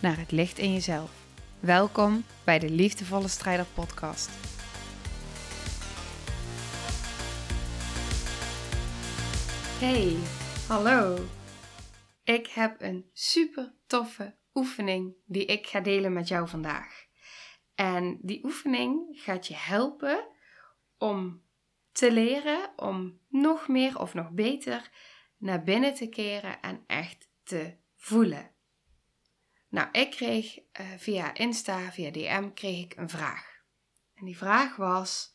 naar het licht in jezelf. Welkom bij de Liefdevolle Strijder Podcast. Hey, hallo. Ik heb een super toffe oefening die ik ga delen met jou vandaag. En die oefening gaat je helpen om te leren om nog meer of nog beter naar binnen te keren en echt te voelen. Nou, ik kreeg uh, via Insta, via DM, kreeg ik een vraag. En die vraag was: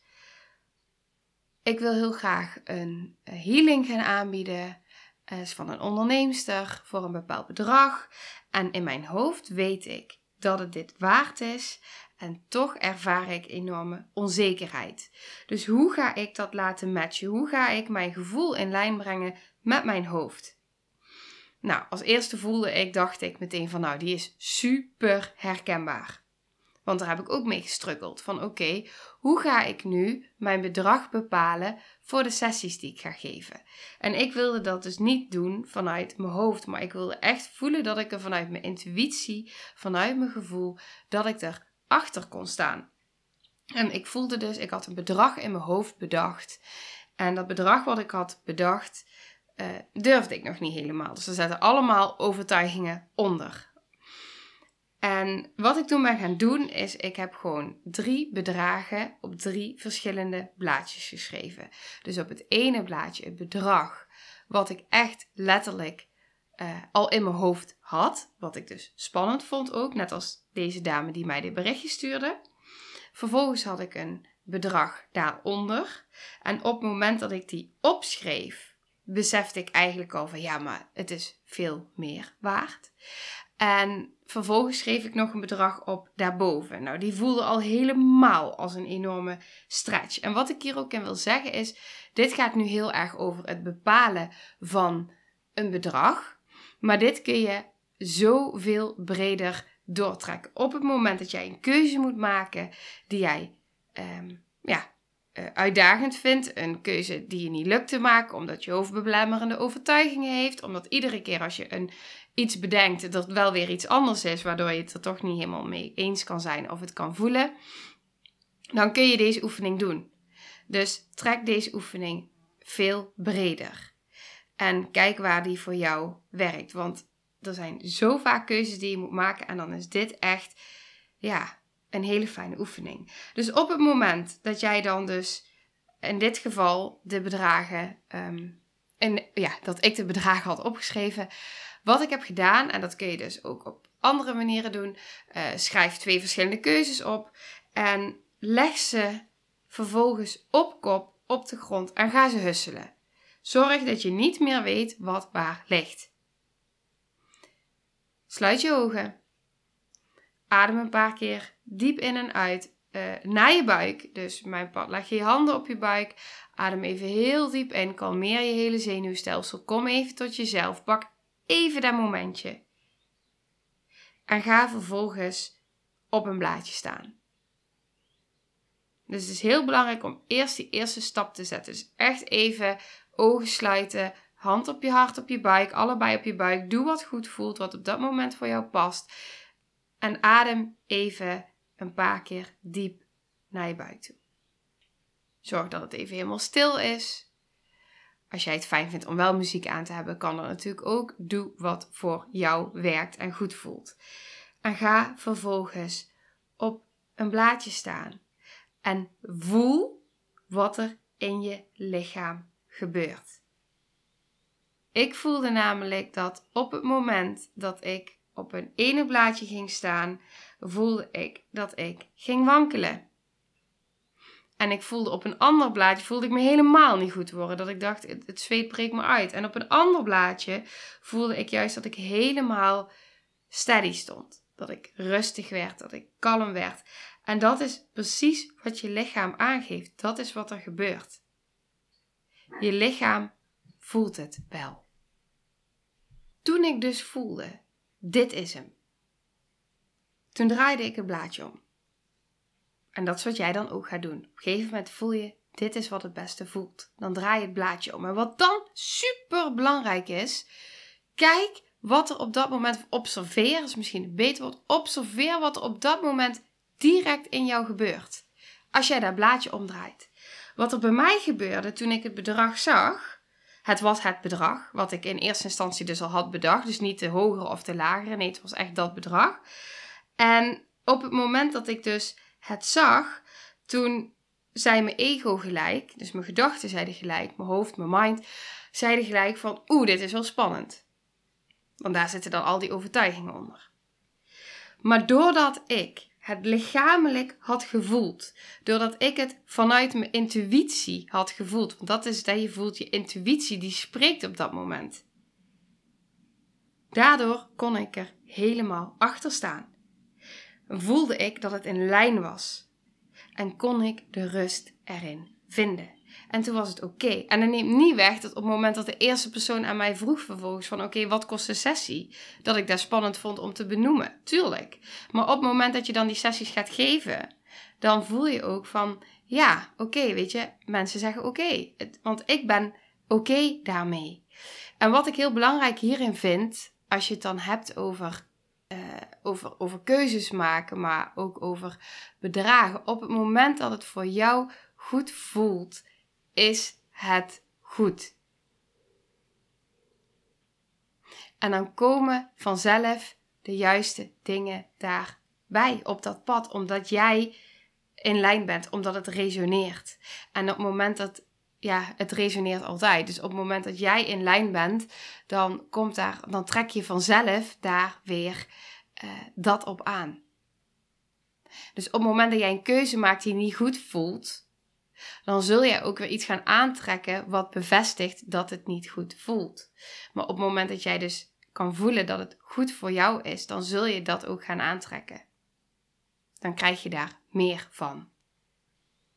Ik wil heel graag een healing gaan aanbieden. Uh, is van een onderneemster voor een bepaald bedrag. En in mijn hoofd weet ik dat het dit waard is. En toch ervaar ik enorme onzekerheid. Dus hoe ga ik dat laten matchen? Hoe ga ik mijn gevoel in lijn brengen met mijn hoofd? Nou, als eerste voelde ik, dacht ik meteen van nou, die is super herkenbaar. Want daar heb ik ook mee gestruggeld. Van oké, hoe ga ik nu mijn bedrag bepalen voor de sessies die ik ga geven? En ik wilde dat dus niet doen vanuit mijn hoofd, maar ik wilde echt voelen dat ik er vanuit mijn intuïtie, vanuit mijn gevoel, dat ik erachter kon staan. En ik voelde dus, ik had een bedrag in mijn hoofd bedacht. En dat bedrag wat ik had bedacht, uh, durfde ik nog niet helemaal. Dus er zaten allemaal overtuigingen onder. En wat ik toen ben gaan doen is, ik heb gewoon drie bedragen op drie verschillende blaadjes geschreven. Dus op het ene blaadje het bedrag wat ik echt letterlijk uh, al in mijn hoofd had. Wat ik dus spannend vond ook, net als deze dame die mij dit berichtje stuurde. Vervolgens had ik een bedrag daaronder. En op het moment dat ik die opschreef, besefte ik eigenlijk al van ja, maar het is veel meer waard. En vervolgens schreef ik nog een bedrag op daarboven. Nou, die voelde al helemaal als een enorme stretch. En wat ik hier ook in wil zeggen is, dit gaat nu heel erg over het bepalen van een bedrag. Maar dit kun je zoveel breder doortrekken. Op het moment dat jij een keuze moet maken die jij um, ja, uitdagend vindt. Een keuze die je niet lukt te maken omdat je hoofdbeblemmerende overtuigingen heeft. Omdat iedere keer als je een, iets bedenkt dat wel weer iets anders is. Waardoor je het er toch niet helemaal mee eens kan zijn of het kan voelen. Dan kun je deze oefening doen. Dus trek deze oefening veel breder. En kijk waar die voor jou werkt. Want er zijn zo vaak keuzes die je moet maken. En dan is dit echt, ja, een hele fijne oefening. Dus op het moment dat jij dan dus in dit geval de bedragen, um, en ja, dat ik de bedragen had opgeschreven, wat ik heb gedaan, en dat kun je dus ook op andere manieren doen, uh, schrijf twee verschillende keuzes op en leg ze vervolgens op kop op de grond en ga ze husselen. Zorg dat je niet meer weet wat waar ligt. Sluit je ogen. Adem een paar keer diep in en uit uh, naar je buik. Dus mijn pad, leg je handen op je buik. Adem even heel diep in. Kalmeer je hele zenuwstelsel. Kom even tot jezelf. Pak even dat momentje. En ga vervolgens op een blaadje staan. Dus het is heel belangrijk om eerst die eerste stap te zetten. Dus echt even ogen sluiten, hand op je hart, op je buik, allebei op je buik. Doe wat goed voelt, wat op dat moment voor jou past. En adem even een paar keer diep naar je buik toe. Zorg dat het even helemaal stil is. Als jij het fijn vindt om wel muziek aan te hebben, kan dat natuurlijk ook. Doe wat voor jou werkt en goed voelt. En ga vervolgens op een blaadje staan en voel wat er in je lichaam gebeurt. Ik voelde namelijk dat op het moment dat ik op een ene blaadje ging staan, voelde ik dat ik ging wankelen. En ik voelde op een ander blaadje, voelde ik me helemaal niet goed worden. Dat ik dacht, het, het zweet breekt me uit. En op een ander blaadje voelde ik juist dat ik helemaal steady stond. dat ik rustig werd, dat ik kalm werd. En dat is precies wat je lichaam aangeeft. Dat is wat er gebeurt. Je lichaam voelt het wel. Toen ik dus voelde, dit is hem. Toen draaide ik het blaadje om. En dat is wat jij dan ook gaat doen. Op een gegeven moment voel je, dit is wat het beste voelt. Dan draai je het blaadje om. En wat dan super belangrijk is, kijk wat er op dat moment, observeer is misschien een beter woord, observeer wat er op dat moment direct in jou gebeurt. Als jij dat blaadje omdraait. Wat er bij mij gebeurde toen ik het bedrag zag, het was het bedrag, wat ik in eerste instantie dus al had bedacht. Dus niet de hogere of de lagere, nee, het was echt dat bedrag. En op het moment dat ik dus het zag, toen zei mijn ego gelijk, dus mijn gedachten zeiden gelijk, mijn hoofd, mijn mind, zeiden gelijk van, oeh, dit is wel spannend. Want daar zitten dan al die overtuigingen onder. Maar doordat ik het lichamelijk had gevoeld, doordat ik het vanuit mijn intuïtie had gevoeld, want dat is dat je voelt, je intuïtie die spreekt op dat moment. Daardoor kon ik er helemaal achter staan. Voelde ik dat het in lijn was en kon ik de rust erin vinden. En toen was het oké. En dat neemt niet weg dat op het moment dat de eerste persoon aan mij vroeg vervolgens van oké, wat kost de sessie? Dat ik dat spannend vond om te benoemen. Tuurlijk. Maar op het moment dat je dan die sessies gaat geven, dan voel je ook van ja, oké, weet je, mensen zeggen oké. want ik ben oké daarmee. En wat ik heel belangrijk hierin vind, als je het dan hebt over, uh, over, over keuzes maken, maar ook over bedragen. Op het moment dat het voor jou goed voelt, is het goed. En dan komen vanzelf de juiste dingen daarbij op dat pad, omdat jij in lijn bent, omdat het resoneert. En op het moment dat, ja, het resoneert altijd. Dus op het moment dat jij in lijn bent, dan komt daar, dan trek je vanzelf daar weer uh, dat op aan. Dus op het moment dat jij een keuze maakt die niet goed voelt, dan zul je ook weer iets gaan aantrekken wat bevestigt dat het niet goed voelt. Maar op het moment dat jij dus kan voelen dat het goed voor jou is, dan zul je dat ook gaan aantrekken. Dan krijg je daar meer van.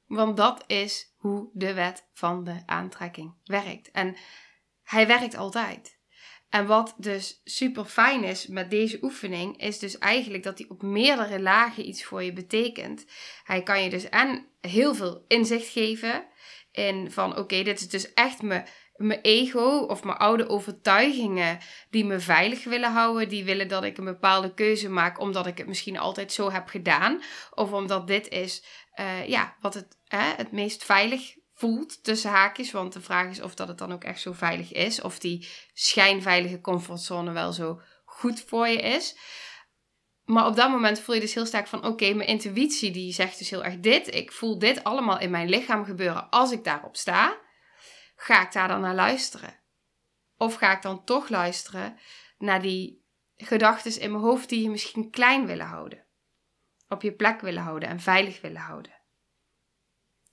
Want dat is hoe de wet van de aantrekking werkt. En hij werkt altijd. En wat dus super fijn is met deze oefening, is dus eigenlijk dat hij op meerdere lagen iets voor je betekent. Hij kan je dus en heel veel inzicht geven in van oké, dit is dus echt mijn, mijn ego of mijn oude overtuigingen die me veilig willen houden. Die willen dat ik een bepaalde keuze maak omdat ik het misschien altijd zo heb gedaan. Of omdat dit is uh, ja, wat het, het meest veilig voelt tussen haakjes. Want de vraag is of dat het dan ook echt zo veilig is. Of die schijnveilige comfortzone wel zo goed voor je is. Maar op dat moment voel je dus heel sterk van oké, mijn intuïtie die zegt dus heel erg dit. Ik voel dit allemaal in mijn lichaam gebeuren als ik daarop sta. Ga ik daar dan naar luisteren? Of ga ik dan toch luisteren naar die gedachten in mijn hoofd die je misschien klein willen houden? Op je plek willen houden en veilig willen houden.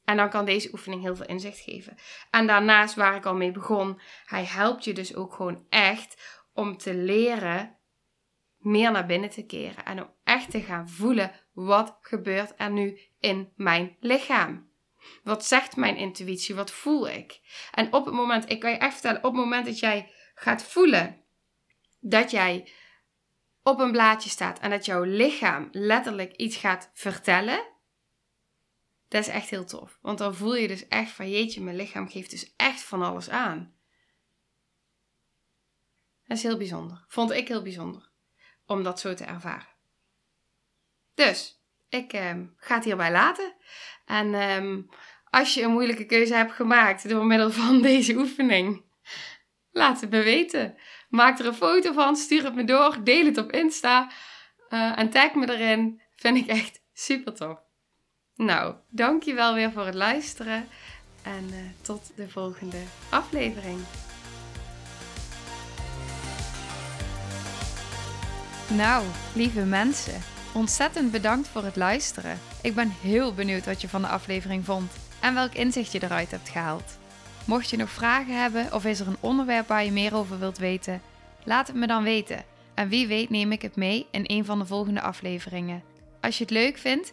En dan kan deze oefening heel veel inzicht geven. En daarnaast, waar ik al mee begon, hij helpt je dus ook gewoon echt om te leren meer naar binnen te keren. En om echt te gaan voelen, wat gebeurt er nu in mijn lichaam? Wat zegt mijn intuïtie? Wat voel ik? En op het moment, ik kan je echt vertellen, op het moment dat jij gaat voelen dat jij op een blaadje staat en dat jouw lichaam letterlijk iets gaat vertellen, dat is echt heel tof. Want dan voel je dus echt van jeetje, mijn lichaam geeft dus echt van alles aan. Dat is heel bijzonder. Vond ik heel bijzonder. Om dat zo te ervaren. Dus, ik ehm, ga het hierbij laten. En ehm, als je een moeilijke keuze hebt gemaakt door middel van deze oefening, laat het me weten. Maak er een foto van, stuur het me door, deel het op Insta uh, en tag me erin. Vind ik echt super tof. Nou, dankjewel weer voor het luisteren en uh, tot de volgende aflevering. Nou, lieve mensen, ontzettend bedankt voor het luisteren. Ik ben heel benieuwd wat je van de aflevering vond en welk inzicht je eruit hebt gehaald. Mocht je nog vragen hebben of is er een onderwerp waar je meer over wilt weten, laat het me dan weten. En wie weet neem ik het mee in een van de volgende afleveringen. Als je het leuk vindt,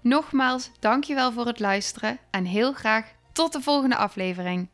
Nogmaals, dankjewel voor het luisteren en heel graag tot de volgende aflevering.